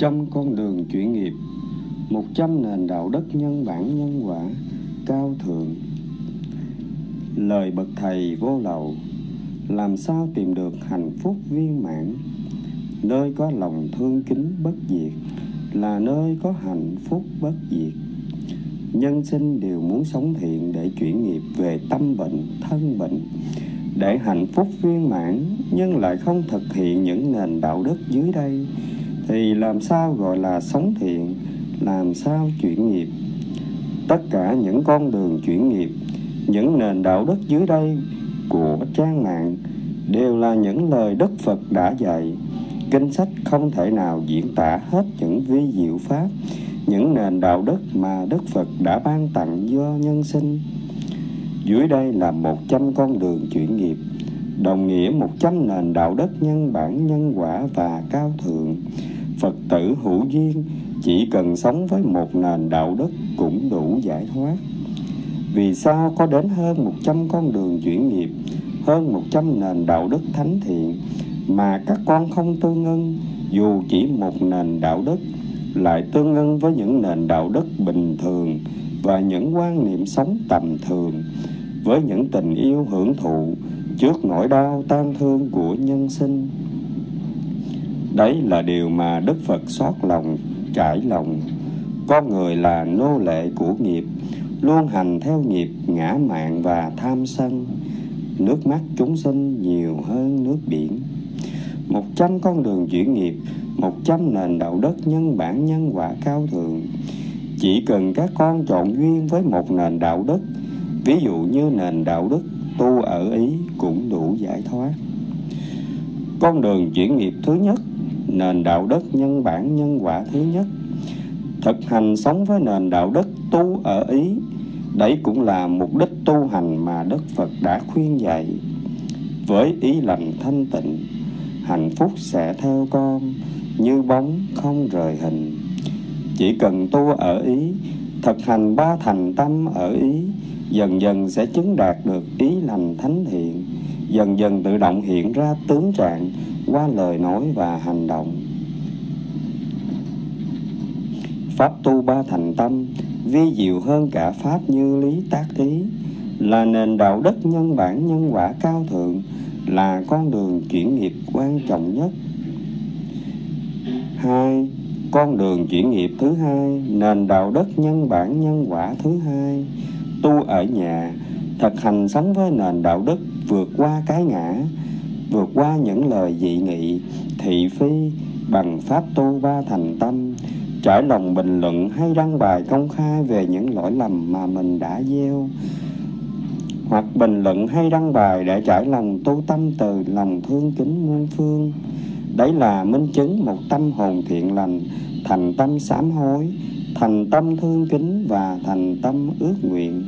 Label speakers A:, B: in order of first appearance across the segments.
A: trăm con đường chuyển nghiệp, một trăm nền đạo đức nhân bản nhân quả cao thượng. Lời bậc thầy vô lậu, làm sao tìm được hạnh phúc viên mãn? Nơi có lòng thương kính bất diệt là nơi có hạnh phúc bất diệt. Nhân sinh đều muốn sống thiện để chuyển nghiệp về tâm bệnh, thân bệnh. Để hạnh phúc viên mãn, nhưng lại không thực hiện những nền đạo đức dưới đây thì làm sao gọi là sống thiện làm sao chuyển nghiệp tất cả những con đường chuyển nghiệp những nền đạo đức dưới đây của trang mạng đều là những lời Đức Phật đã dạy. Kinh sách không thể nào diễn tả hết những vi diệu pháp, những nền đạo đức mà Đức Phật đã ban tặng do nhân sinh. Dưới đây là một trăm con đường chuyển nghiệp, đồng nghĩa một trăm nền đạo đức nhân bản, nhân quả và cao thượng. Phật tử hữu duyên chỉ cần sống với một nền đạo đức cũng đủ giải thoát. Vì sao có đến hơn một trăm con đường chuyển nghiệp, hơn một trăm nền đạo đức thánh thiện mà các con không tương ưng dù chỉ một nền đạo đức lại tương ưng với những nền đạo đức bình thường và những quan niệm sống tầm thường với những tình yêu hưởng thụ trước nỗi đau tan thương của nhân sinh đấy là điều mà đức phật xót lòng, trải lòng. Con người là nô lệ của nghiệp, luôn hành theo nghiệp ngã mạn và tham sân. Nước mắt chúng sinh nhiều hơn nước biển. Một trăm con đường chuyển nghiệp, một trăm nền đạo đức nhân bản nhân quả cao thượng. Chỉ cần các con chọn duyên với một nền đạo đức, ví dụ như nền đạo đức tu ở ý cũng đủ giải thoát. Con đường chuyển nghiệp thứ nhất nền đạo đức nhân bản nhân quả thứ nhất. Thực hành sống với nền đạo đức, tu ở ý, đấy cũng là mục đích tu hành mà đức phật đã khuyên dạy. Với ý lành thanh tịnh, hạnh phúc sẽ theo con, như bóng không rời hình. Chỉ cần tu ở ý, thực hành ba thành tâm ở ý, dần dần sẽ chứng đạt được ý lành thánh thiện dần dần tự động hiện ra tướng trạng qua lời nói và hành động. Pháp tu ba thành tâm, vi diệu hơn cả pháp như lý tác ý là nền đạo đức nhân bản nhân quả cao thượng, là con đường chuyển nghiệp quan trọng nhất. Hai, con đường chuyển nghiệp thứ hai, nền đạo đức nhân bản nhân quả thứ hai. Tu ở nhà, thực hành sống với nền đạo đức vượt qua cái ngã vượt qua những lời dị nghị, thị phi bằng pháp tu ba thành tâm, trở lòng bình luận hay đăng bài công khai về những lỗi lầm mà mình đã gieo. Hoặc bình luận hay đăng bài để trải lòng tu tâm từ lòng thương kính muôn phương. Đấy là minh chứng một tâm hồn thiện lành, thành tâm sám hối, thành tâm thương kính và thành tâm ước nguyện.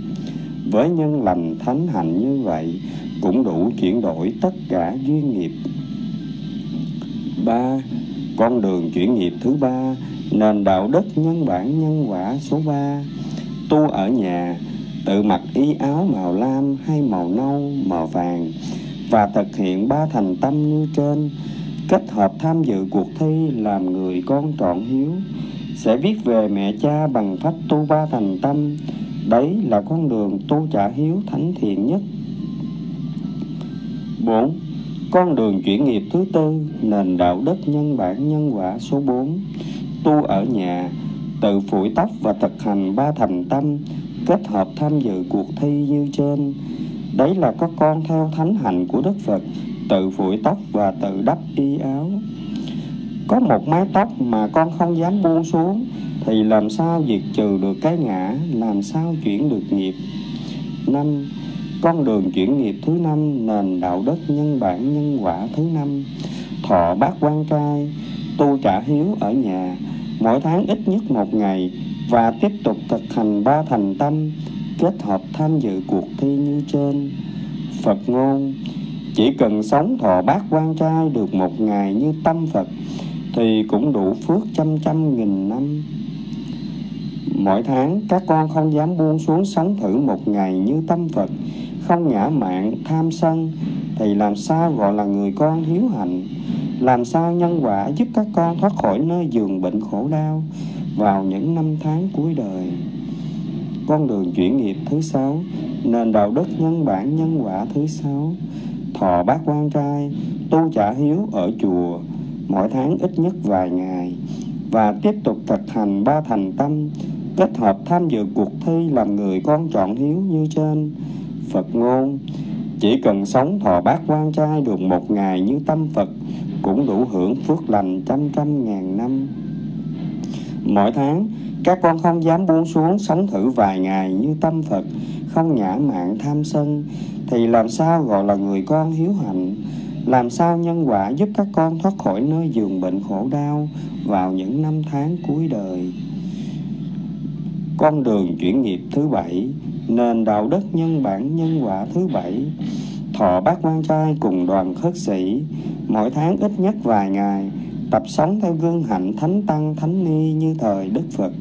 A: Với nhân lành thánh hạnh như vậy cũng đủ chuyển đổi tất cả duyên nghiệp. Ba, con đường chuyển nghiệp thứ ba, nền đạo đức nhân bản nhân quả số 3 tu ở nhà, tự mặc y áo màu lam hay màu nâu, màu vàng, và thực hiện ba thành tâm như trên. Kết hợp tham dự cuộc thi làm người con trọn hiếu, sẽ viết về mẹ cha bằng pháp tu ba thành tâm. Đấy là con đường tu trả hiếu thánh thiện nhất. 4. Con đường chuyển nghiệp thứ tư, Nền đạo đức nhân bản nhân quả số 4 tu ở nhà, tự phủi tóc và thực hành ba thành tâm, kết hợp tham dự cuộc thi như trên. Đấy là các con theo thánh hạnh của đức phật, tự phủi tóc và tự đắp y áo. Có một mái tóc mà con không dám buông xuống, thì làm sao diệt trừ được cái ngã, làm sao chuyển được nghiệp? Năm con đường chuyển nghiệp thứ năm, nền đạo đức nhân bản nhân quả thứ năm. Thọ bát quan trai, tu trả hiếu ở nhà. Mỗi tháng ít nhất một ngày và tiếp tục thực hành ba thành tâm, kết hợp tham dự cuộc thi như trên. Phật ngôn, chỉ cần sống thọ bát quan trai được một ngày như tâm phật thì cũng đủ phước trăm trăm nghìn năm. Mỗi tháng các con không dám buông xuống sống thử một ngày như tâm phật không ngã mạn tham sân thì làm sao gọi là người con hiếu hạnh làm sao nhân quả giúp các con thoát khỏi nơi giường bệnh khổ đau vào những năm tháng cuối đời. Con đường chuyển nghiệp thứ sáu, nền đạo đức nhân bản nhân quả thứ sáu, thọ bác quan trai, tu trả hiếu ở chùa, mỗi tháng ít nhất vài ngày, và tiếp tục thực hành ba thành tâm, kết hợp tham dự cuộc thi làm người con chọn hiếu như trên. Phật ngôn, chỉ cần sống thọ bát quan trai được một ngày như tâm Phật cũng đủ hưởng phước lành trăm trăm ngàn năm. Mỗi tháng, các con không dám buông xuống sống thử vài ngày như tâm Phật, không nhã mạng tham sân, thì làm sao gọi là người con hiếu hạnh? Làm sao nhân quả giúp các con thoát khỏi nơi giường bệnh khổ đau vào những năm tháng cuối đời? Con đường chuyển nghiệp thứ bảy, nền đạo đức nhân bản nhân quả thứ bảy, thọ bác quan trai cùng đoàn khất sĩ, mỗi tháng ít nhất vài ngày, tập sống theo gương hạnh thánh tăng thánh ni như thời Đức Phật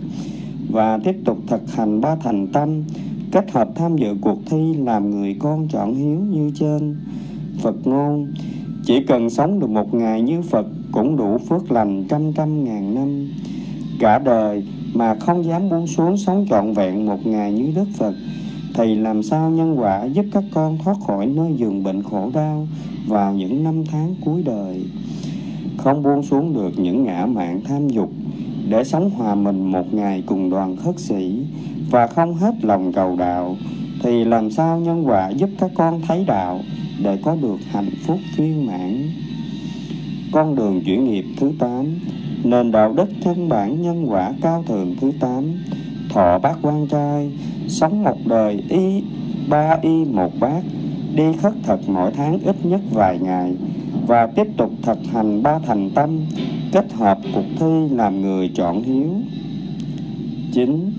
A: và tiếp tục thực hành ba thành tâm, kết hợp tham dự cuộc thi làm người con chọn hiếu như trên. Phật ngôn, chỉ cần sống được một ngày như Phật cũng đủ phước lành trăm trăm ngàn năm. Cả đời mà không dám buông xuống sống trọn vẹn một ngày như Đức Phật, thì làm sao nhân quả giúp các con thoát khỏi nơi giường bệnh khổ đau vào những năm tháng cuối đời. Không buông xuống được những ngã mạng tham dục để sống hòa mình một ngày cùng đoàn khất sĩ và không hết lòng cầu đạo thì làm sao nhân quả giúp các con thấy đạo để có được hạnh phúc viên mãn. Con đường chuyển nghiệp thứ 8 Nền đạo đức thân bản nhân quả cao thượng thứ tám, Thọ bát quan trai, Sống một đời y, ba y một bát, Đi khất thực mỗi tháng ít nhất vài ngày Và tiếp tục thực hành ba thành tâm, Kết hợp cuộc thi làm người chọn hiếu chín,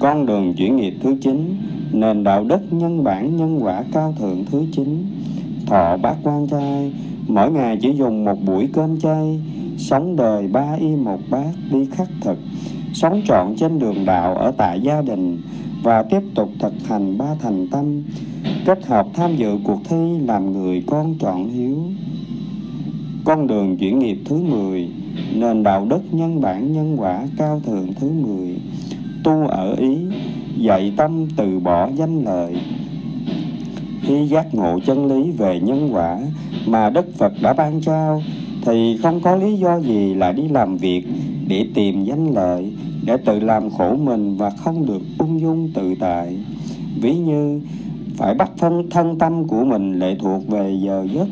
A: Con đường chuyển nghiệp thứ chín, Nền đạo đức nhân bản nhân quả cao thượng thứ chín, Thọ bát quan trai, Mỗi ngày chỉ dùng một buổi cơm chay Sống đời ba y một bát đi khắc thực, Sống trọn trên đường đạo ở tại gia đình Và tiếp tục thực hành ba thành tâm, Kết hợp tham dự cuộc thi làm người con trọn hiếu. Con đường chuyển nghiệp thứ 10 Nền đạo đức nhân bản nhân quả cao thượng thứ 10 Tu ở ý, Dạy tâm từ bỏ danh lợi. Khi giác ngộ chân lý về nhân quả Mà Đức Phật đã ban trao thì không có lý do gì là đi làm việc để tìm danh lợi, để tự làm khổ mình và không được ung dung tự tại. Ví như, phải bắt thân thân tâm của mình lệ thuộc về giờ giấc,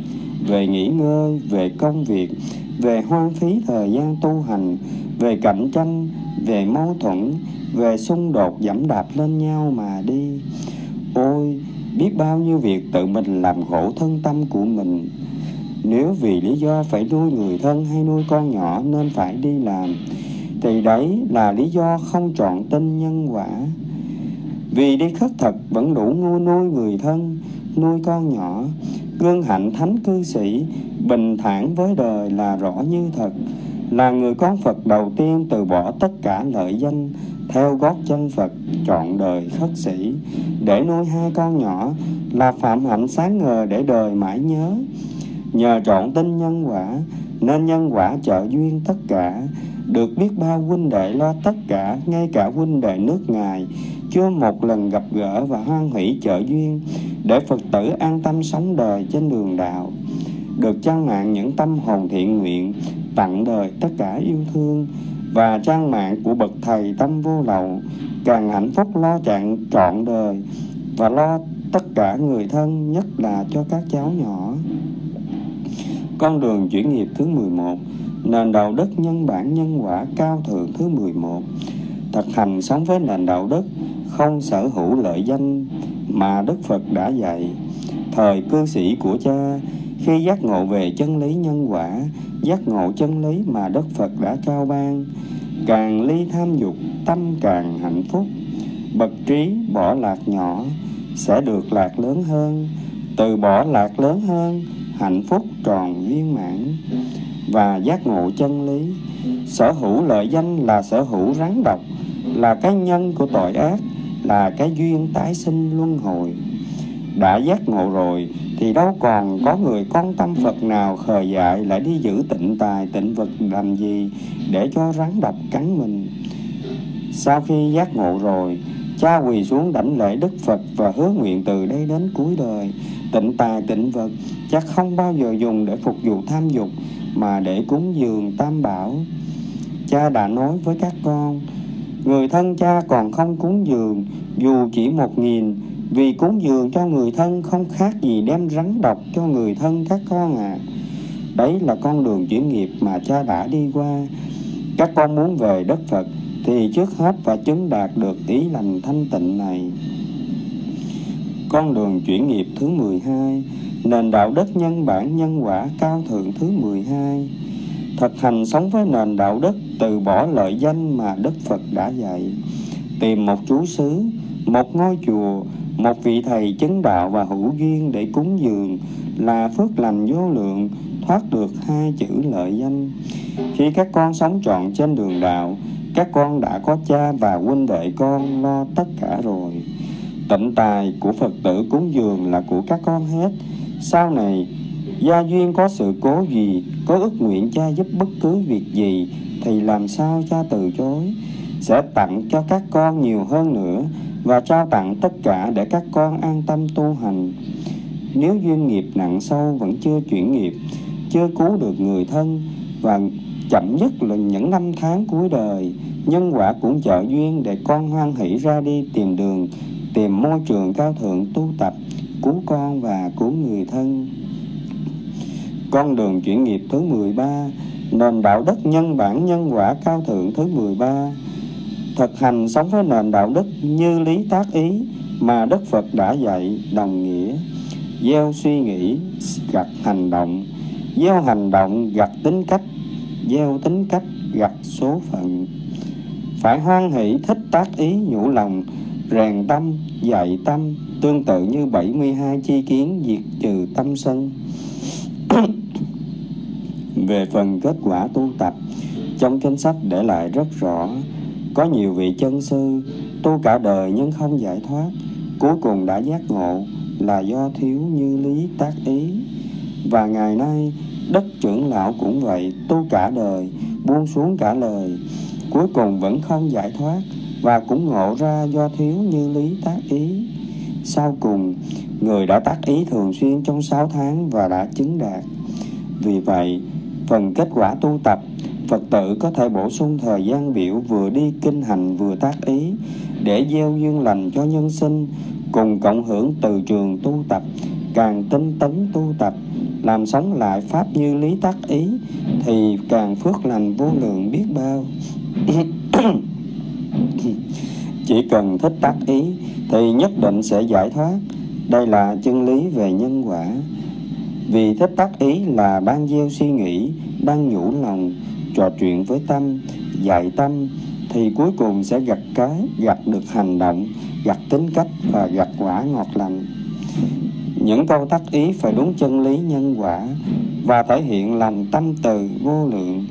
A: về nghỉ ngơi, về công việc, về hoang phí thời gian tu hành, về cạnh tranh, về mâu thuẫn, về xung đột dẫm đạp lên nhau mà đi. Ôi, biết bao nhiêu việc tự mình làm khổ thân tâm của mình nếu vì lý do phải nuôi người thân hay nuôi con nhỏ nên phải đi làm, thì đấy là lý do không chọn tin nhân quả. Vì đi khất thực vẫn đủ ngu nuôi người thân, nuôi con nhỏ, gương hạnh thánh cư sĩ, bình thản với đời là rõ như thật, là người con Phật đầu tiên từ bỏ tất cả lợi danh, theo gót chân Phật, chọn đời khất sĩ, để nuôi hai con nhỏ là phạm hạnh sáng ngời để đời mãi nhớ. Nhờ trọn tin nhân quả Nên nhân quả trợ duyên tất cả. Được biết bao huynh đệ lo tất cả Ngay cả huynh đệ nước Ngài. Chưa một lần gặp gỡ và hoan hỷ trợ duyên Để Phật tử an tâm sống đời trên đường đạo. Được trang mạng những tâm hồn thiện nguyện Tặng đời tất cả yêu thương. Và trang mạng của bậc thầy tâm vô lậu Càng hạnh phúc lo trạng trọn đời. Và lo tất cả người thân Nhất là cho các cháu nhỏ con đường chuyển nghiệp thứ 11 Nền đạo đức nhân bản nhân quả cao thượng thứ 11 Thực hành sống với nền đạo đức, Không sở hữu lợi danh Mà Đức Phật đã dạy. Thời cư sĩ của cha, Khi giác ngộ về chân lý nhân quả, Giác ngộ chân lý mà Đức Phật đã trao ban, Càng ly tham dục, Tâm càng hạnh phúc. Bậc trí bỏ lạc nhỏ Sẽ được lạc lớn hơn, Từ bỏ lạc lớn hơn hạnh phúc tròn viên mãn và giác ngộ chân lý. Sở hữu lợi danh là sở hữu rắn độc là cái nhân của tội ác là cái duyên tái sinh luân hồi. Đã giác ngộ rồi thì đâu còn có người con tâm Phật nào khờ dại lại đi giữ tịnh tài tịnh vật làm gì để cho rắn độc cắn mình. Sau khi giác ngộ rồi, cha quỳ xuống đảnh lễ Đức Phật và hứa nguyện từ đây đến cuối đời, tịnh tài tịnh vật chắc không bao giờ dùng để phục vụ tham dục mà để cúng dường tam bảo. Cha đã nói với các con, người thân cha còn không cúng dường dù chỉ một nghìn vì cúng dường cho người thân không khác gì đem rắn độc cho người thân các con à. Đấy là con đường chuyển nghiệp mà cha đã đi qua. Các con muốn về đất Phật thì trước hết phải chứng đạt được ý lành thanh tịnh này. Con đường chuyển nghiệp thứ 12 Nền đạo đức nhân bản nhân quả cao thượng thứ 12 Thực hành sống với nền đạo đức Từ bỏ lợi danh mà Đức Phật đã dạy Tìm một chú xứ Một ngôi chùa một vị thầy chứng đạo và hữu duyên để cúng dường là phước lành vô lượng, thoát được hai chữ lợi danh. Khi các con sống trọn trên đường đạo, các con đã có cha và huynh đệ con lo tất cả rồi. Tịnh tài của Phật tử cúng dường là của các con hết. Sau này, gia duyên có sự cố gì, có ước nguyện cha giúp bất cứ việc gì, thì làm sao cha từ chối? Sẽ tặng cho các con nhiều hơn nữa và trao tặng tất cả để các con an tâm tu hành. Nếu duyên nghiệp nặng sâu vẫn chưa chuyển nghiệp, chưa cứu được người thân và chậm nhất là những năm tháng cuối đời, nhân quả cũng trợ duyên để con hoan hỷ ra đi tìm đường, tìm môi trường cao thượng tu tập, cứu con và cứu người thân. Con đường chuyển nghiệp thứ 13, nền đạo đức nhân bản nhân quả cao thượng thứ 13 thực hành sống với nền đạo đức như lý tác ý mà Đức Phật đã dạy đồng nghĩa. Gieo suy nghĩ gặt hành động. Gieo hành động gặt tính cách. Gieo tính cách gặt số phận. Phải hoan hỷ thích tác ý nhủ lòng rèn tâm dạy tâm tương tự như 72 chi kiến diệt trừ tâm sân về phần kết quả tu tập trong kinh sách để lại rất rõ có nhiều vị chân sư tu cả đời nhưng không giải thoát, cuối cùng đã giác ngộ là do thiếu như lý tác ý. Và ngày nay, đất trưởng lão cũng vậy, tu cả đời, buông xuống cả lời, cuối cùng vẫn không giải thoát và cũng ngộ ra do thiếu như lý tác ý. Sau cùng, người đã tác ý thường xuyên trong 6 tháng và đã chứng đạt. Vì vậy, phần kết quả tu tập Phật tử có thể bổ sung thời gian biểu vừa đi kinh hành vừa tác ý để gieo duyên lành cho nhân sinh cùng cộng hưởng từ trường tu tập càng tinh tấn tu tập làm sống lại pháp như lý tác ý thì càng phước lành vô lượng biết bao chỉ cần thích tác ý thì nhất định sẽ giải thoát. Đây là chân lý về nhân quả. Vì thích tác ý là ban gieo suy nghĩ đang nhủ lòng, trò chuyện với tâm, dạy tâm, thì cuối cùng sẽ gặt cái, gặt được hành động, gặt tính cách và gặt quả ngọt lành. Những câu tác ý phải đúng chân lý nhân quả và thể hiện lòng tâm từ vô lượng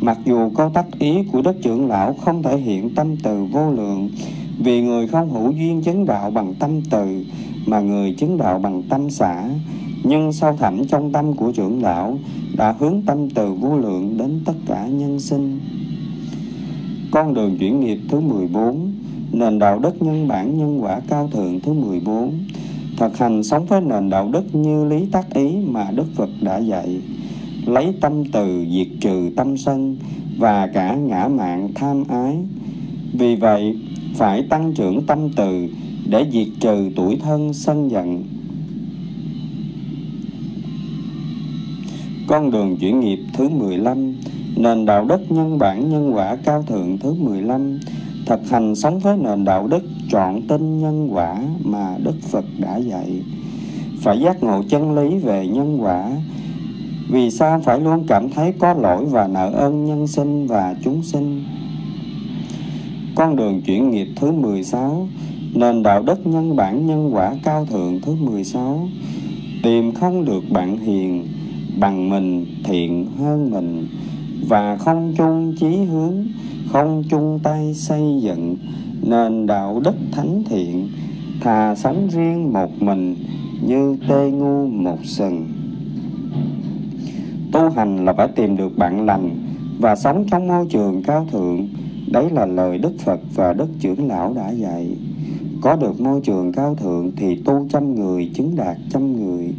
A: mặc dù câu tác ý của đức trưởng lão không thể hiện tâm từ vô lượng, vì người không hữu duyên chứng đạo bằng tâm từ, mà người chứng đạo bằng tâm xã nhưng sâu thẳm trong tâm của trưởng lão đã hướng tâm từ vô lượng đến tất cả nhân sinh. Con đường chuyển nghiệp thứ 14 Nền đạo đức nhân bản nhân quả cao thượng thứ 14 Thực hành sống với nền đạo đức như lý tác ý mà Đức Phật đã dạy Lấy tâm từ diệt trừ tâm sân và cả ngã mạng tham ái. Vì vậy, phải tăng trưởng tâm từ để diệt trừ tuổi thân sân giận. Con đường chuyển nghiệp thứ 15 Nền đạo đức nhân bản nhân quả cao thượng thứ 15 Thực hành sống với nền đạo đức trọn tinh nhân quả mà Đức Phật đã dạy. Phải giác ngộ chân lý về nhân quả vì sao phải luôn cảm thấy có lỗi và nợ ơn nhân sinh và chúng sinh? Con đường chuyển nghiệp thứ 16 Nền đạo đức nhân bản nhân quả cao thượng thứ 16 Tìm không được bạn hiền, bằng mình thiện hơn mình, và không chung chí hướng, không chung tay xây dựng nền đạo đức thánh thiện, thà sống riêng một mình như tê ngu một sừng tu hành là phải tìm được bạn lành và sống trong môi trường cao thượng. Đấy là lời đức phật và đức trưởng lão đã dạy. Có được môi trường cao thượng thì tu trăm người, chứng đạt trăm người.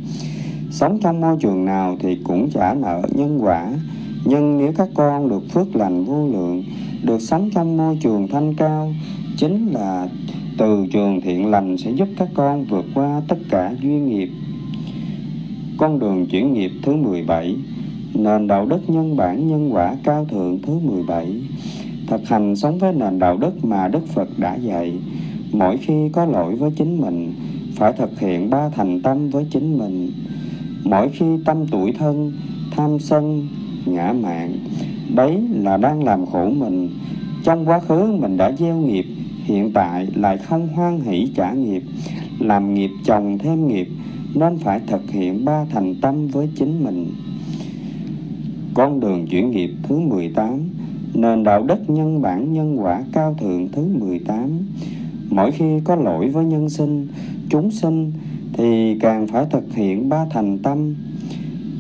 A: Sống trong môi trường nào thì cũng trả nợ nhân quả. Nhưng nếu các con được phước lành vô lượng, được sống trong môi trường thanh cao, chính là từ trường thiện lành sẽ giúp các con vượt qua tất cả duyên nghiệp. Con đường chuyển nghiệp thứ 17 nền đạo đức nhân bản nhân quả cao thượng thứ 17 thực hành sống với nền đạo đức mà Đức Phật đã dạy, mỗi khi có lỗi với chính mình, phải thực hiện ba thành tâm với chính mình. Mỗi khi tâm tuổi thân, tham sân, ngã mạn đấy là đang làm khổ mình. Trong quá khứ mình đã gieo nghiệp, hiện tại lại không hoan hỷ trả nghiệp, làm nghiệp chồng thêm nghiệp, nên phải thực hiện ba thành tâm với chính mình con đường chuyển nghiệp thứ 18 nền đạo đức nhân bản nhân quả cao thượng thứ 18 mỗi khi có lỗi với nhân sinh, chúng sinh thì càng phải thực hiện ba thành tâm.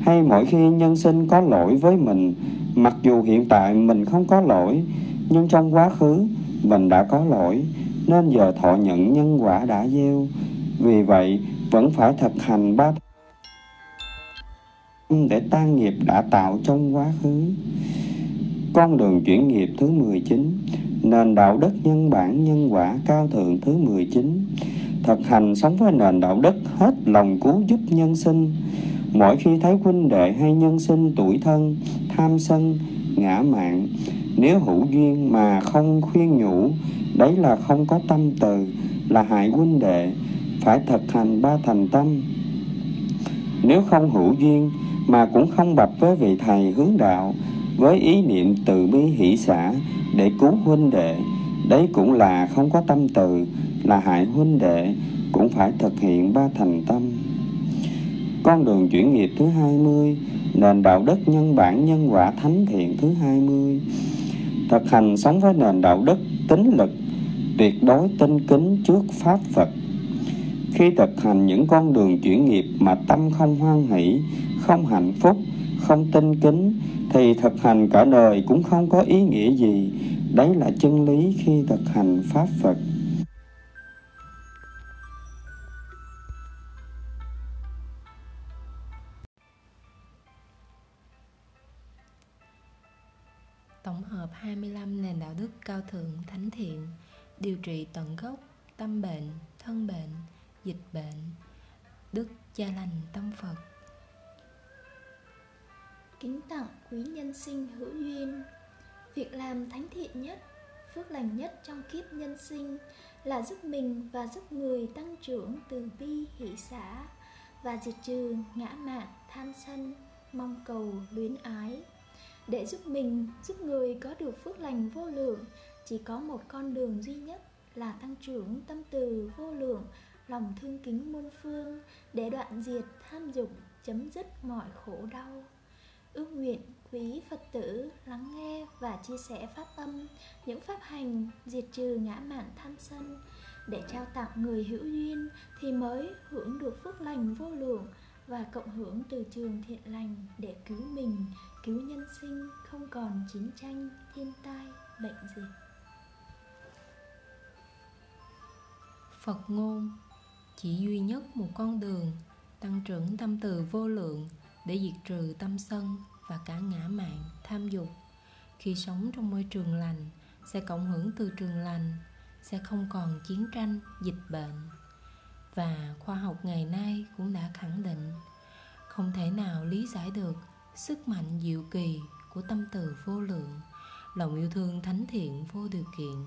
A: Hay mỗi khi nhân sinh có lỗi với mình, mặc dù hiện tại mình không có lỗi, nhưng trong quá khứ mình đã có lỗi, nên giờ thọ nhận nhân quả đã gieo. Vì vậy, vẫn phải thực hành ba để tan nghiệp, đã tạo trong quá khứ. Con đường chuyển nghiệp thứ 19 nền đạo đức nhân bản, nhân quả cao thượng thứ 19 thực hành sống với nền đạo đức hết lòng cứu giúp nhân sinh. Mỗi khi thấy huynh đệ hay nhân sinh, tuổi thân, tham sân, ngã mạn, nếu hữu duyên mà không khuyên nhủ, đấy là không có tâm từ, là hại huynh đệ, phải thực hành ba thành tâm. Nếu không hữu duyên mà cũng không bạch với vị thầy hướng đạo, với ý niệm từ bi hỷ xã để cứu huynh đệ. Đấy cũng là không có tâm từ, là hại huynh đệ, cũng phải thực hiện ba thành tâm. Con đường chuyển nghiệp thứ 20 nền đạo đức nhân bản nhân quả thánh thiện thứ 20 thực hành sống với nền đạo đức tính lực, tuyệt đối tinh kính trước pháp Phật. Khi thực hành những con đường chuyển nghiệp mà tâm không hoan hỷ không hạnh phúc không tinh kính thì thực hành cả đời cũng không có ý nghĩa gì. Đấy là chân lý khi thực hành pháp phật.
B: Tổng hợp 25 nền đạo đức cao thượng thánh thiện Điều trị tận gốc, tâm bệnh, thân bệnh, dịch bệnh. Đức cha lành tâm Phật
C: kính tặng quý nhân sinh hữu duyên. Việc làm thánh thiện nhất, phước lành nhất trong kiếp nhân sinh là giúp mình và giúp người tăng trưởng từ bi, hỷ xã và diệt trừ ngã mạn, tham sân, mong cầu, luyến ái. Để giúp mình, giúp người có được phước lành vô lượng, chỉ có một con đường duy nhất là tăng trưởng tâm từ vô lượng, lòng thương kính muôn phương, để đoạn diệt tham dục, chấm dứt mọi khổ đau ước nguyện quý Phật tử lắng nghe và chia sẻ pháp âm những pháp hành diệt trừ ngã mạn tham sân để trao tặng người hữu duyên thì mới hưởng được phước lành vô lượng và cộng hưởng từ trường thiện lành để cứu mình, cứu nhân sinh không còn chiến tranh, thiên tai, bệnh dịch.
B: Phật ngôn chỉ duy nhất một con đường tăng trưởng tâm từ vô lượng để diệt trừ tâm sân và cả ngã mạn, tham dục. Khi sống trong môi trường lành, sẽ cộng hưởng từ trường lành, sẽ không còn chiến tranh, dịch bệnh. Và khoa học ngày nay cũng đã khẳng định không thể nào lý giải được sức mạnh diệu kỳ của tâm từ vô lượng, lòng yêu thương thánh thiện vô điều kiện.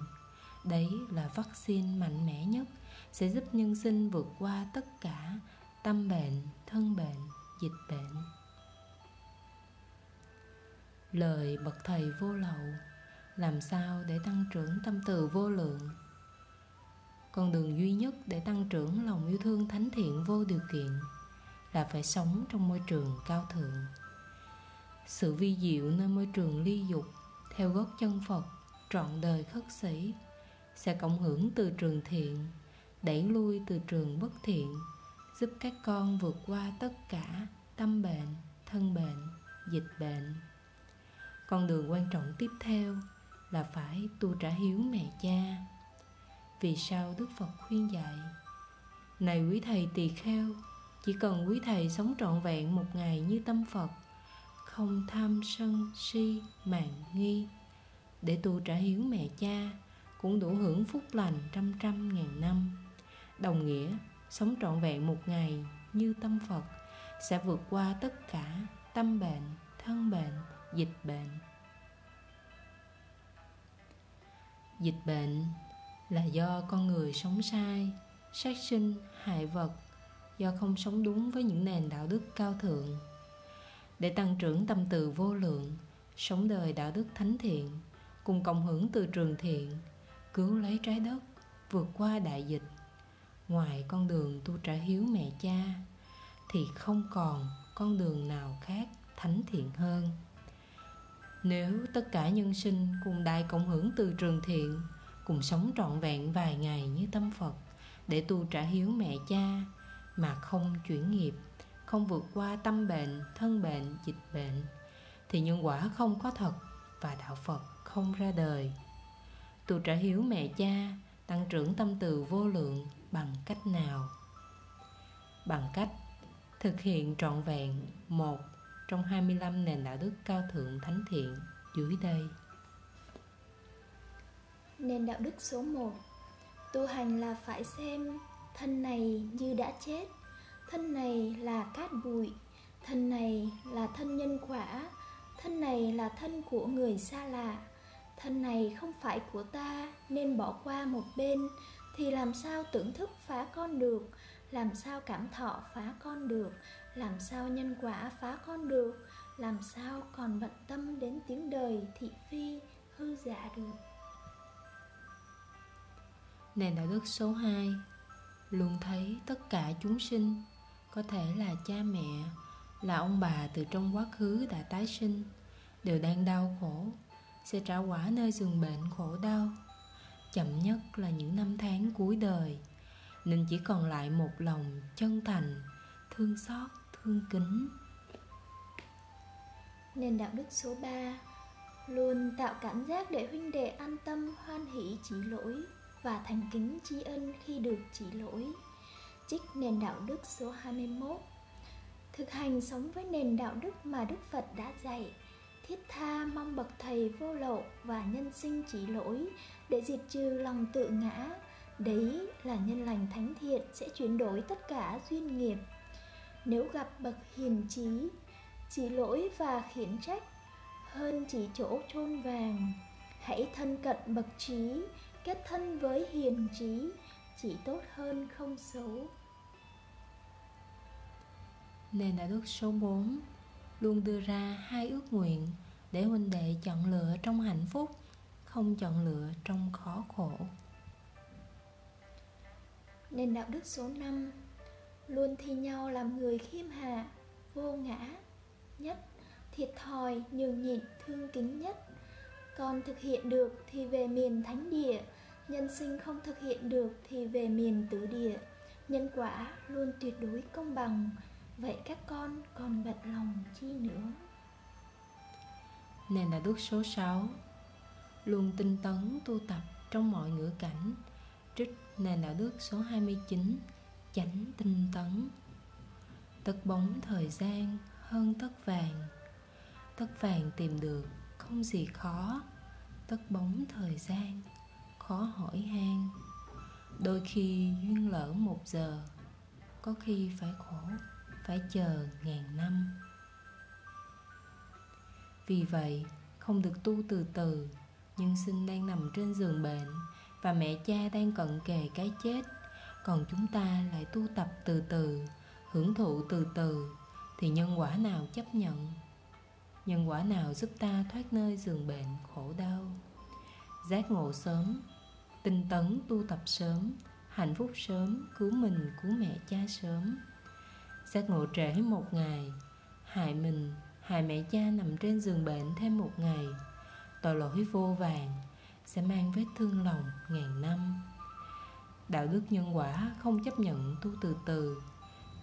B: Đấy là vaccine mạnh mẽ nhất sẽ giúp nhân sinh vượt qua tất cả tâm bệnh, thân bệnh, dịch bệnh. Lời bậc thầy vô lậu, làm sao để tăng trưởng tâm từ vô lượng? Con đường duy nhất để tăng trưởng lòng yêu thương thánh thiện vô điều kiện là phải sống trong môi trường cao thượng. Sự vi diệu nơi môi trường ly dục, theo gót chân phật, trọn đời khất sĩ, sẽ cộng hưởng từ trường thiện, đẩy lui từ trường bất thiện giúp các con vượt qua tất cả tâm bệnh, thân bệnh, dịch bệnh. Con đường quan trọng tiếp theo là phải tu trả hiếu mẹ cha. Vì sao đức phật khuyên dạy? Này quý thầy tỳ kheo, chỉ cần quý thầy sống trọn vẹn một ngày như tâm phật, không tham sân si mạn nghi, để tu trả hiếu mẹ cha cũng đủ hưởng phúc lành trăm trăm ngàn năm. Đồng nghĩa sống trọn vẹn một ngày như tâm phật, sẽ vượt qua tất cả tâm bệnh, thân bệnh, dịch bệnh. Dịch bệnh là do con người sống sai, sát sinh, hại vật, do không sống đúng với những nền đạo đức cao thượng. Để tăng trưởng tâm từ vô lượng, sống đời đạo đức thánh thiện, cùng cộng hưởng từ trường thiện, cứu lấy trái đất, vượt qua đại dịch ngoài con đường tu trả hiếu mẹ cha, thì không còn con đường nào khác thánh thiện hơn. Nếu tất cả nhân sinh cùng đại cộng hưởng từ trường thiện, cùng sống trọn vẹn vài ngày như tâm phật để tu trả hiếu mẹ cha mà không chuyển nghiệp, không vượt qua tâm bệnh, thân bệnh, dịch bệnh, thì nhân quả không có thật và đạo phật không ra đời. Tu trả hiếu mẹ cha, tăng trưởng tâm từ vô lượng bằng cách nào? Bằng cách thực hiện trọn vẹn một trong 25 nền đạo đức cao thượng thánh thiện dưới đây.
C: Nền đạo đức số 1 Tu hành là phải xem thân này như đã chết. Thân này là cát bụi. Thân này là thân nhân quả. Thân này là thân của người xa lạ. Thân này không phải của ta nên bỏ qua một bên. Thì làm sao tưởng thức phá con được? Làm sao cảm thọ phá con được? Làm sao nhân quả phá con được? Làm sao còn bận tâm đến tiếng đời thị phi, hư giả được?
B: Nền đạo đức số 2 Luôn thấy tất cả chúng sinh, Có thể là cha mẹ, Là ông bà từ trong quá khứ đã tái sinh, Đều đang đau khổ, Sẽ trả quả nơi giường bệnh khổ đau. Chậm nhất là những năm tháng cuối đời. Nên chỉ còn lại một lòng chân thành Thương xót, thương kính.
C: Nền đạo đức số 3 Luôn tạo cảm giác để huynh đệ an tâm hoan hỷ chỉ lỗi và thành kính tri ân khi được chỉ lỗi. Trích nền đạo đức số 21 Thực hành sống với nền đạo đức mà Đức Phật đã dạy Thiết tha mong bậc thầy vô lậu và nhân sinh chỉ lỗi để diệt trừ lòng tự ngã, Đấy là nhân lành thánh thiện sẽ chuyển đổi tất cả duyên nghiệp. Nếu gặp bậc hiền trí, Chỉ lỗi và khiển trách, Hơn chỉ chỗ chôn vàng, Hãy thân cận bậc trí, kết thân với hiền trí, chỉ tốt hơn không xấu.
B: Nền đạo đức số 4 Luôn đưa ra hai ước nguyện Để huynh đệ chọn lựa trong hạnh phúc. Không chọn lựa trong khó khổ.
C: Nền đạo đức số 5 Luôn thi nhau làm người khiêm hạ Vô ngã Nhất Thiệt thòi, nhường nhịn, thương kính nhất. Còn thực hiện được thì về miền thánh địa Nhân sinh không thực hiện được thì về miền tứ địa. Nhân quả luôn tuyệt đối công bằng Vậy các con còn bận lòng chi nữa?
B: Nền đạo đức số 6 Luôn tinh tấn tu tập trong mọi ngữ cảnh. Trích nền đạo đức số 29 Chánh tinh tấn. Tất bóng thời gian hơn tất vàng. Tất vàng tìm được không gì khó. Tất bóng thời gian khó hỏi han. Đôi khi duyên lỡ một giờ, có khi phải khổ, phải chờ ngàn năm. Vì vậy, không được tu từ từ nhân sinh đang nằm trên giường bệnh và mẹ cha đang cận kề cái chết. Còn chúng ta lại tu tập từ từ, hưởng thụ từ từ, thì nhân quả nào chấp nhận? Nhân quả nào giúp ta thoát nơi giường bệnh khổ đau? Giác ngộ sớm, tinh tấn tu tập sớm, hạnh phúc sớm, cứu mình, cứu mẹ cha sớm. Giác ngộ trễ một ngày, hại mình, hại mẹ cha nằm trên giường bệnh thêm một ngày tội lỗi vô vàng sẽ mang vết thương lòng ngàn năm. Đạo đức nhân quả không chấp nhận tu từ từ,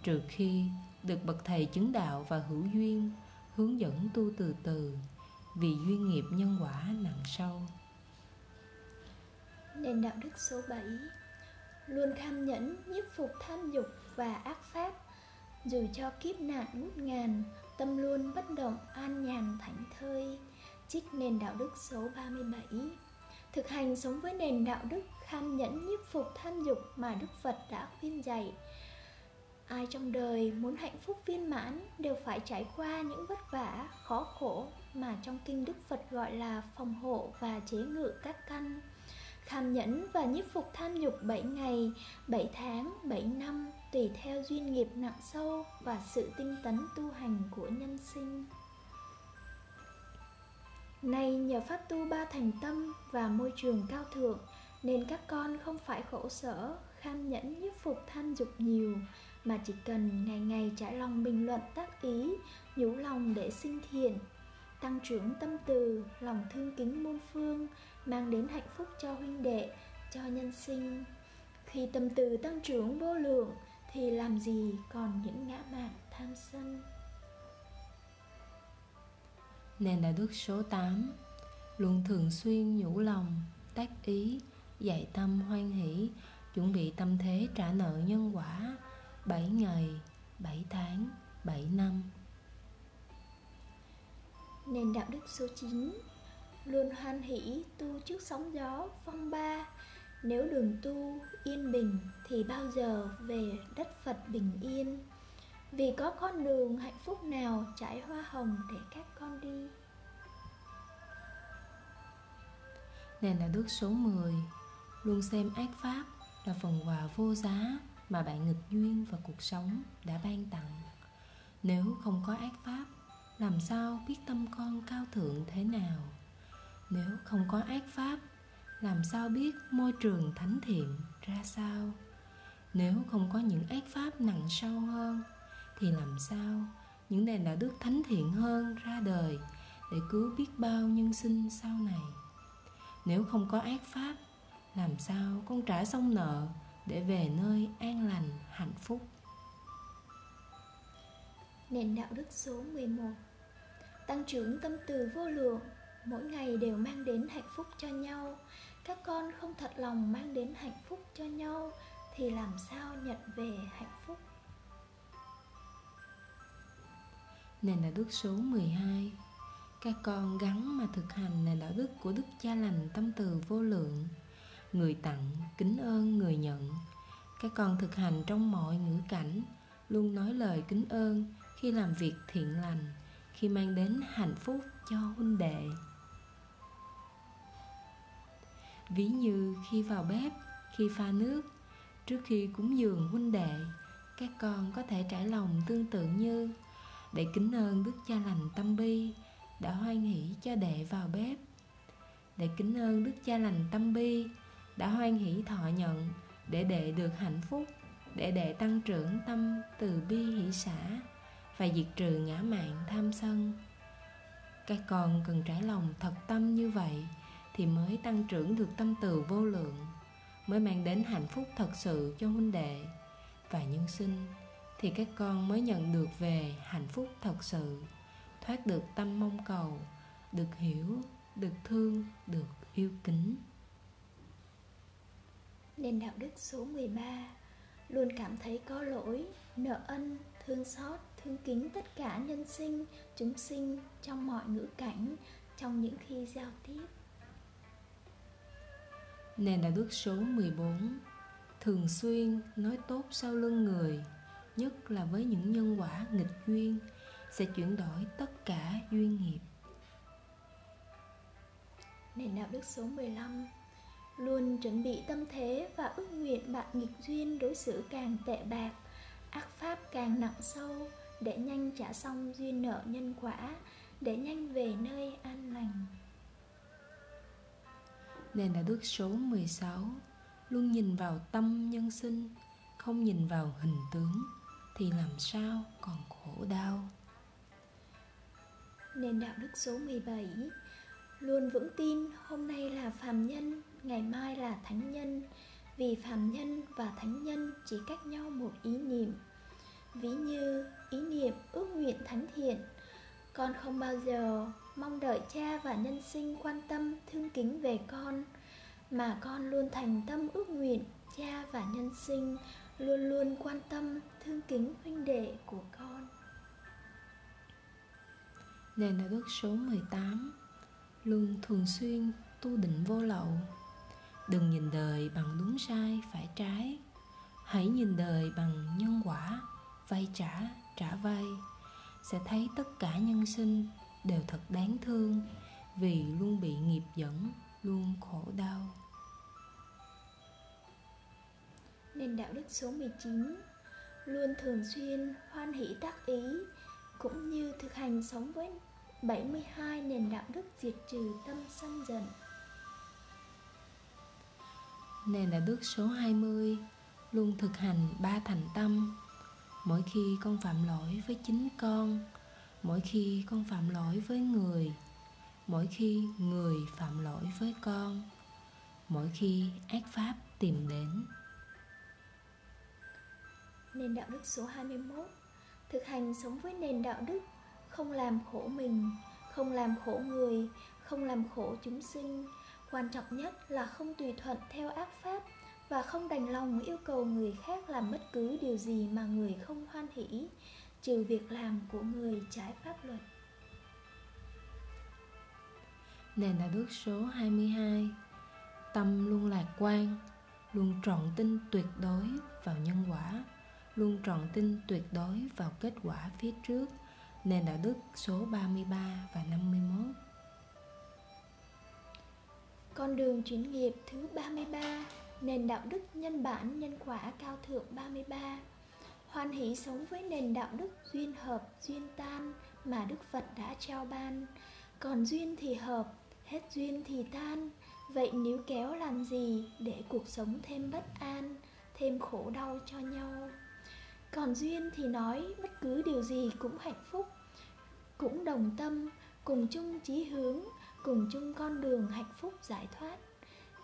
B: trừ khi được bậc thầy chứng đạo và hữu duyên hướng dẫn tu từ từ vì duyên nghiệp nhân quả nặng sâu.
C: Nền đạo đức số 7 luôn kham nhẫn, nhiếp phục tham dục và ác pháp, dù cho kiếp nạn ngút ngàn, tâm luôn bất động, an nhàn thảnh thơi trích nền đạo đức số 37 thực hành sống với nền đạo đức kham nhẫn nhiếp phục tham dục mà Đức Phật đã khuyên dạy. Ai trong đời muốn hạnh phúc viên mãn đều phải trải qua những vất vả khó khổ mà trong kinh đức phật gọi là phòng hộ và chế ngự các căn. Kham nhẫn và nhiếp phục tham dục 7 ngày, 7 tháng, 7 năm tùy theo duyên nghiệp nặng sâu và sự tinh tấn tu hành của nhân sinh. Nay nhờ pháp tu ba thành tâm và môi trường cao thượng nên các con không phải khổ sở, kham nhẫn nhiếp phục tham dục nhiều mà chỉ cần ngày ngày trải lòng bình luận tác ý nhủ lòng để sinh thiện tăng trưởng tâm từ lòng thương kính muôn phương mang đến hạnh phúc cho huynh đệ cho nhân sinh. Khi tâm từ tăng trưởng vô lượng thì làm gì còn những ngã mạn tham sân?
B: Nền đạo đức số 8 Luôn thường xuyên nhủ lòng, tác ý, dạy tâm hoan hỷ Chuẩn bị tâm thế trả nợ nhân quả. 7 ngày, 7 tháng, 7 năm.
C: Nền đạo đức số 9 Luôn hoan hỷ tu trước sóng gió phong ba. Nếu đường tu yên bình Thì bao giờ về đất Phật bình yên? Vì có con đường hạnh phúc nào trải hoa hồng để các con đi?
B: Nên là đức số 10 Luôn xem ác pháp là phần quà vô giá mà bạn nghịch duyên và cuộc sống đã ban tặng. Nếu không có ác pháp, làm sao biết tâm con cao thượng thế nào? Nếu không có ác pháp, làm sao biết môi trường thánh thiện ra sao? Nếu không có những ác pháp nặng sâu hơn thì làm sao? Những nền đạo đức thánh thiện hơn ra đời để cứu biết bao nhân sinh sau này. Nếu không có ác pháp, làm sao con trả xong nợ để về nơi an lành, hạnh phúc?
C: Nền đạo đức số 11 tăng trưởng tâm từ vô lượng, mỗi ngày đều mang đến hạnh phúc cho nhau. Các con không thật lòng mang đến hạnh phúc cho nhau, thì làm sao nhận về hạnh phúc?
B: Nền đạo đức số 12 các con gắn mà thực hành nền đạo đức của đức cha lành tâm từ vô lượng. Người tặng, kính ơn, người nhận. Các con thực hành trong mọi ngữ cảnh, luôn nói lời kính ơn khi làm việc thiện lành, khi mang đến hạnh phúc cho huynh đệ. Ví như khi vào bếp, khi pha nước, trước khi cúng dường huynh đệ, các con có thể trải lòng tương tự như để kính ơn đức cha lành tâm bi đã hoan hỷ cho đệ vào bếp. Để kính ơn đức cha lành tâm bi đã hoan hỷ thọ nhận để đệ được hạnh phúc, để đệ tăng trưởng tâm từ bi hỷ xã và diệt trừ ngã mạn tham sân. Các con cần trải lòng thật tâm như vậy thì mới tăng trưởng được tâm từ vô lượng, mới mang đến hạnh phúc thật sự cho huynh đệ và nhân sinh thì các con mới nhận được về hạnh phúc thật sự thoát được tâm mong cầu được hiểu được thương được yêu kính
C: nền đạo đức số 13 luôn cảm thấy có lỗi, nợ ân, thương xót, thương kính tất cả nhân sinh, chúng sinh trong mọi ngữ cảnh, trong những khi giao tiếp.
B: Nền đạo đức số 14 Thường xuyên nói tốt sau lưng người Nhất là với những nhân quả nghịch duyên Sẽ chuyển đổi tất cả duyên nghiệp.
C: Nền đạo đức số 15 Luôn chuẩn bị tâm thế và ước nguyện bạn nghịch duyên đối xử càng tệ bạc Ác pháp càng nặng sâu Để nhanh trả xong duyên nợ nhân quả Để nhanh về nơi an lành.
B: Nền đạo đức số 16 Luôn nhìn vào tâm nhân sinh Không nhìn vào hình tướng thì làm sao còn khổ đau?
C: Nền đạo đức số 17 Luôn vững tin hôm nay là phàm nhân, ngày mai là thánh nhân. Vì phàm nhân và thánh nhân chỉ cách nhau một ý niệm. Ví như ý niệm ước nguyện thánh thiện, con không bao giờ mong đợi cha và nhân sinh quan tâm, thương kính về con, mà con luôn thành tâm ước nguyện cha và nhân sinh luôn luôn quan tâm thương kính huynh đệ của con.
B: Nền đạo đức số 18 Luôn thường xuyên tu định vô lậu. Đừng nhìn đời bằng đúng sai phải trái. Hãy nhìn đời bằng nhân quả Vay trả, trả vay. Sẽ thấy tất cả nhân sinh đều thật đáng thương Vì luôn bị nghiệp dẫn, luôn khổ đau.
C: Nền đạo đức số 19 Luôn thường xuyên hoan hỷ tác ý, Cũng như thực hành sống với 72 nền đạo đức diệt trừ tâm sân giận.
B: Nền đạo đức số 20 Luôn thực hành ba thành tâm. Mỗi khi con phạm lỗi với chính con, Mỗi khi con phạm lỗi với người, Mỗi khi người phạm lỗi với con, Mỗi khi ác pháp tìm đến.
C: Nền đạo đức số 21 Thực hành sống với nền đạo đức, Không làm khổ mình, Không làm khổ người, Không làm khổ chúng sinh. Quan trọng nhất là không tùy thuận theo ác pháp Và không đành lòng yêu cầu người khác làm bất cứ điều gì mà người không hoan hỷ, Trừ việc làm của người trái pháp luật.
B: Nền đạo đức số 22 Tâm luôn lạc quan, Luôn trọn tin tuyệt đối vào nhân quả luôn trọn tin tuyệt đối vào kết quả phía trước nền đạo đức số 33 và 51.
C: Con đường chuyển nghiệp thứ 33 Nền đạo đức nhân bản nhân quả cao thượng 33 Hoan hỷ sống với nền đạo đức duyên hợp duyên tan mà Đức Phật đã trao ban. Còn duyên thì hợp, hết duyên thì tan. Vậy nếu kéo làm gì để cuộc sống thêm bất an, thêm khổ đau cho nhau? Còn duyên thì nói bất cứ điều gì cũng hạnh phúc, cũng đồng tâm, cùng chung chí hướng, cùng chung con đường hạnh phúc giải thoát.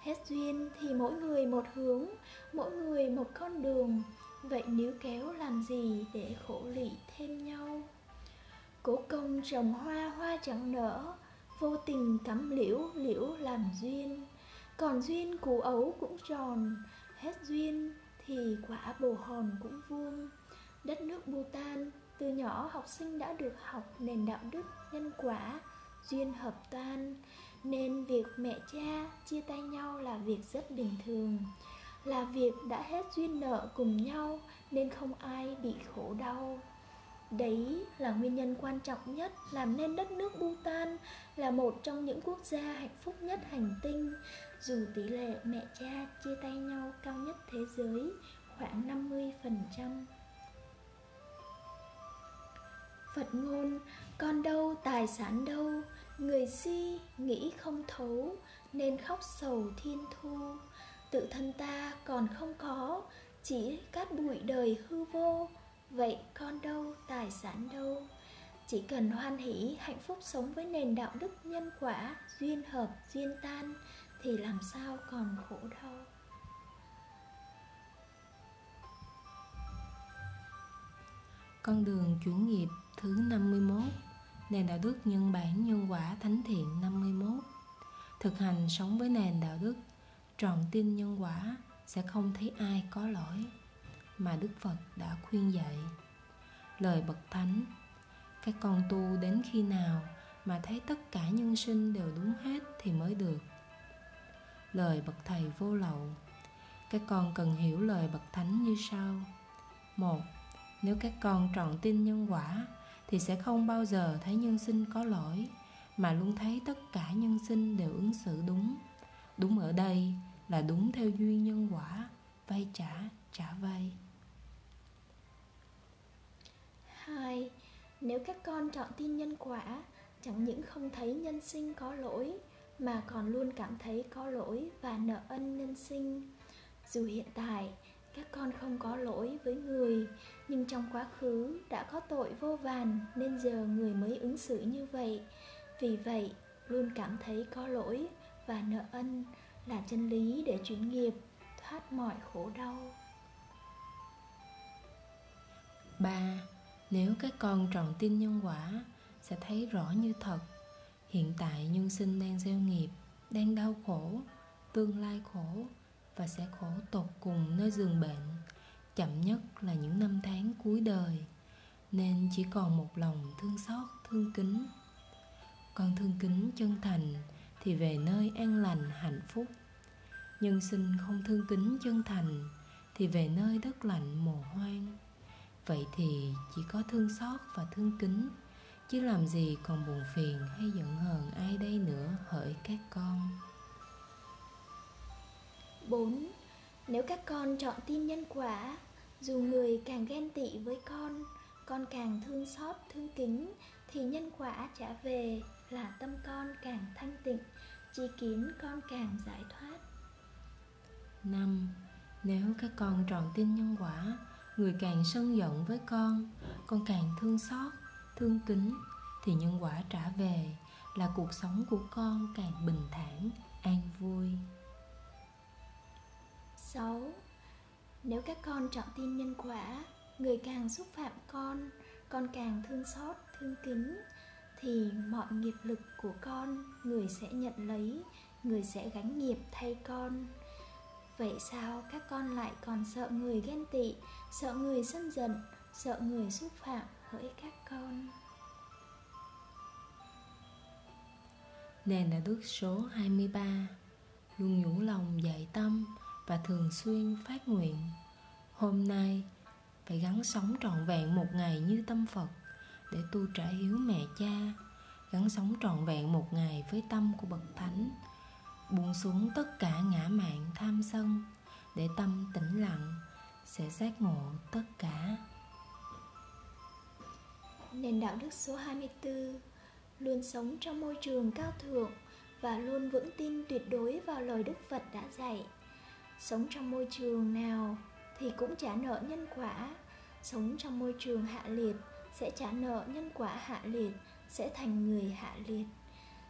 C: Hết duyên thì mỗi người một hướng, mỗi người một con đường. Vậy nếu kéo làm gì để khổ lụy thêm nhau? Cố công trồng hoa hoa chẳng nở, vô tình cắm liễu liễu làm duyên. Còn duyên củ ấu cũng tròn, hết duyên thì quả bồ hòn cũng vuông. Đất nước Bhutan, từ nhỏ học sinh đã được học nền đạo đức, nhân quả, duyên hợp tan. Nên việc mẹ cha chia tay nhau là việc rất bình thường, là việc đã hết duyên nợ cùng nhau nên không ai bị khổ đau. Đấy là nguyên nhân quan trọng nhất làm nên đất nước Bhutan là một trong những quốc gia hạnh phúc nhất hành tinh dù tỷ lệ mẹ cha chia tay nhau cao nhất thế giới, khoảng 50%. Phật ngôn, Con đâu, tài sản đâu? Người si nghĩ không thấu, Nên khóc sầu thiên thu. Tự thân ta còn không có, Chỉ cát bụi đời hư vô. Vậy con đâu, tài sản đâu? Chỉ cần hoan hỷ, hạnh phúc sống với nền đạo đức nhân quả, Duyên hợp, duyên tan thì làm sao còn khổ đau?
B: Con đường chuyển nghiệp Thứ 51 Nền đạo đức nhân bản nhân quả thánh thiện 51 Thực hành sống với nền đạo đức Trọn tin nhân quả Sẽ không thấy ai có lỗi Mà Đức Phật đã khuyên dạy. Lời bậc thánh, Các con tu đến khi nào Mà thấy tất cả nhân sinh đều đúng hết Thì mới được. Lời bậc thầy vô lậu. Các con cần hiểu lời bậc thánh như sau. Một, Nếu các con trọn tin nhân quả, thì sẽ không bao giờ thấy nhân sinh có lỗi, mà luôn thấy tất cả nhân sinh đều ứng xử đúng. Đúng ở đây là đúng theo duyên nhân quả, vay trả trả vay.
C: Hai, nếu các con chọn tin nhân quả, chẳng những không thấy nhân sinh có lỗi mà còn luôn cảm thấy có lỗi và nợ ân nhân sinh. Dù hiện tại, các con không có lỗi với người, nhưng trong quá khứ đã có tội vô vàn nên giờ người mới ứng xử như vậy. Vì vậy, luôn cảm thấy có lỗi và nợ ân là chân lý để chuyển nghiệp, thoát mọi khổ đau.
B: Ba, nếu các con tròn tin nhân quả, sẽ thấy rõ như thật hiện tại nhân sinh đang gieo nghiệp, đang đau khổ, tương lai khổ và sẽ khổ tột cùng nơi giường bệnh. Chậm nhất là những năm tháng cuối đời, nên chỉ còn một lòng thương xót, thương kính. Con thương kính chân thành thì về nơi an lành, hạnh phúc. Nhân sinh không thương kính chân thành thì về nơi đất lạnh mồ hoang. Vậy thì chỉ có thương xót và thương kính chứ làm gì còn buồn phiền hay giận hờn ai đây nữa hỡi các con
C: 4. Nếu các con chọn tin nhân quả, dù người càng ghen tị với con, con càng thương xót, thương kính, thì nhân quả trả về là tâm con càng thanh tịnh, chi kiến con càng giải thoát.
B: 5. Nếu các con tròn tin nhân quả, người càng sân giận với con, con càng thương xót, thương kính, thì nhân quả trả về là cuộc sống của con càng bình thản, an vui.
C: 6. Nếu các con chọn tin nhân quả, người càng xúc phạm con, con càng thương xót, thương kính, thì mọi nghiệp lực của con người sẽ nhận lấy, người sẽ gánh nghiệp thay con. Vậy sao các con lại còn sợ người ghen tị, sợ người sân giận, sợ người xúc phạm hỡi các con?
B: Nền là đức số 23 Luôn nhủ lòng dạy tâm và thường xuyên phát nguyện hôm nay, phải gắn sống trọn vẹn một ngày như tâm phật để tu trả hiếu mẹ cha gắn sống trọn vẹn một ngày với tâm của bậc thánh, buông xuống tất cả ngã mạn tham sân để tâm tĩnh lặng sẽ giác ngộ tất cả
C: Nền đạo đức số 24 Luôn sống trong môi trường cao thượng Và luôn vững tin tuyệt đối vào lời Đức Phật đã dạy. Sống trong môi trường nào thì cũng trả nợ nhân quả. Sống trong môi trường hạ liệt sẽ trả nợ nhân quả hạ liệt, sẽ thành người hạ liệt.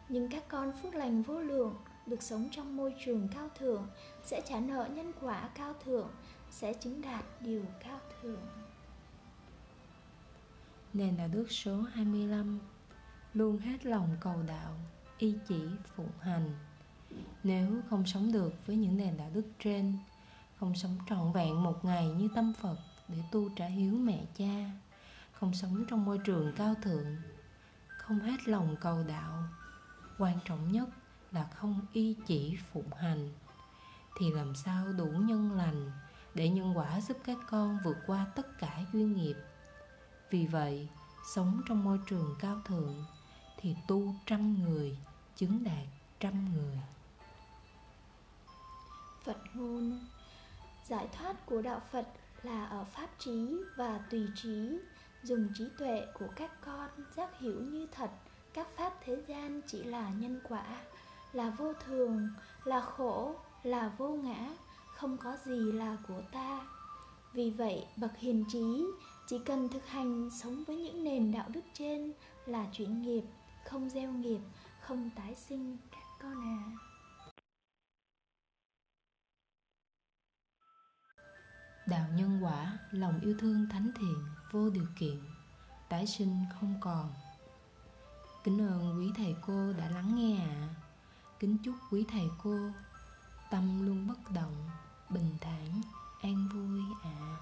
C: Nhưng các con phước lành vô lượng được sống trong môi trường cao thượng sẽ trả nợ nhân quả cao thượng, sẽ chứng đạt điều cao thượng.
B: Nền đạo đức số 25 Luôn hết lòng cầu đạo, y chỉ phụng hành. Nếu không sống được với những nền đạo đức trên không sống trọn vẹn một ngày như tâm phật để tu trả hiếu mẹ cha không sống trong môi trường cao thượng không hết lòng cầu đạo quan trọng nhất là không y chỉ phụng hành thì làm sao đủ nhân lành để nhân quả giúp các con vượt qua tất cả duyên nghiệp? Vì vậy sống trong môi trường cao thượng thì tu trăm người chứng đạt trăm người.
C: Phật ngôn. Giải thoát của đạo Phật là ở pháp trí và tùy trí Dùng trí tuệ của các con giác hiểu như thật Các pháp thế gian chỉ là nhân quả Là vô thường, là khổ, là vô ngã Không có gì là của ta. Vì vậy bậc hiền trí chỉ cần thực hành sống với những nền đạo đức trên là chuyển nghiệp, không gieo nghiệp, không tái sinh các con à.
B: đạo nhân quả lòng yêu thương thánh thiện vô điều kiện tái sinh không còn kính ơn quý thầy cô đã lắng nghe ạ à. kính chúc quý thầy cô tâm luôn bất động bình thản an vui à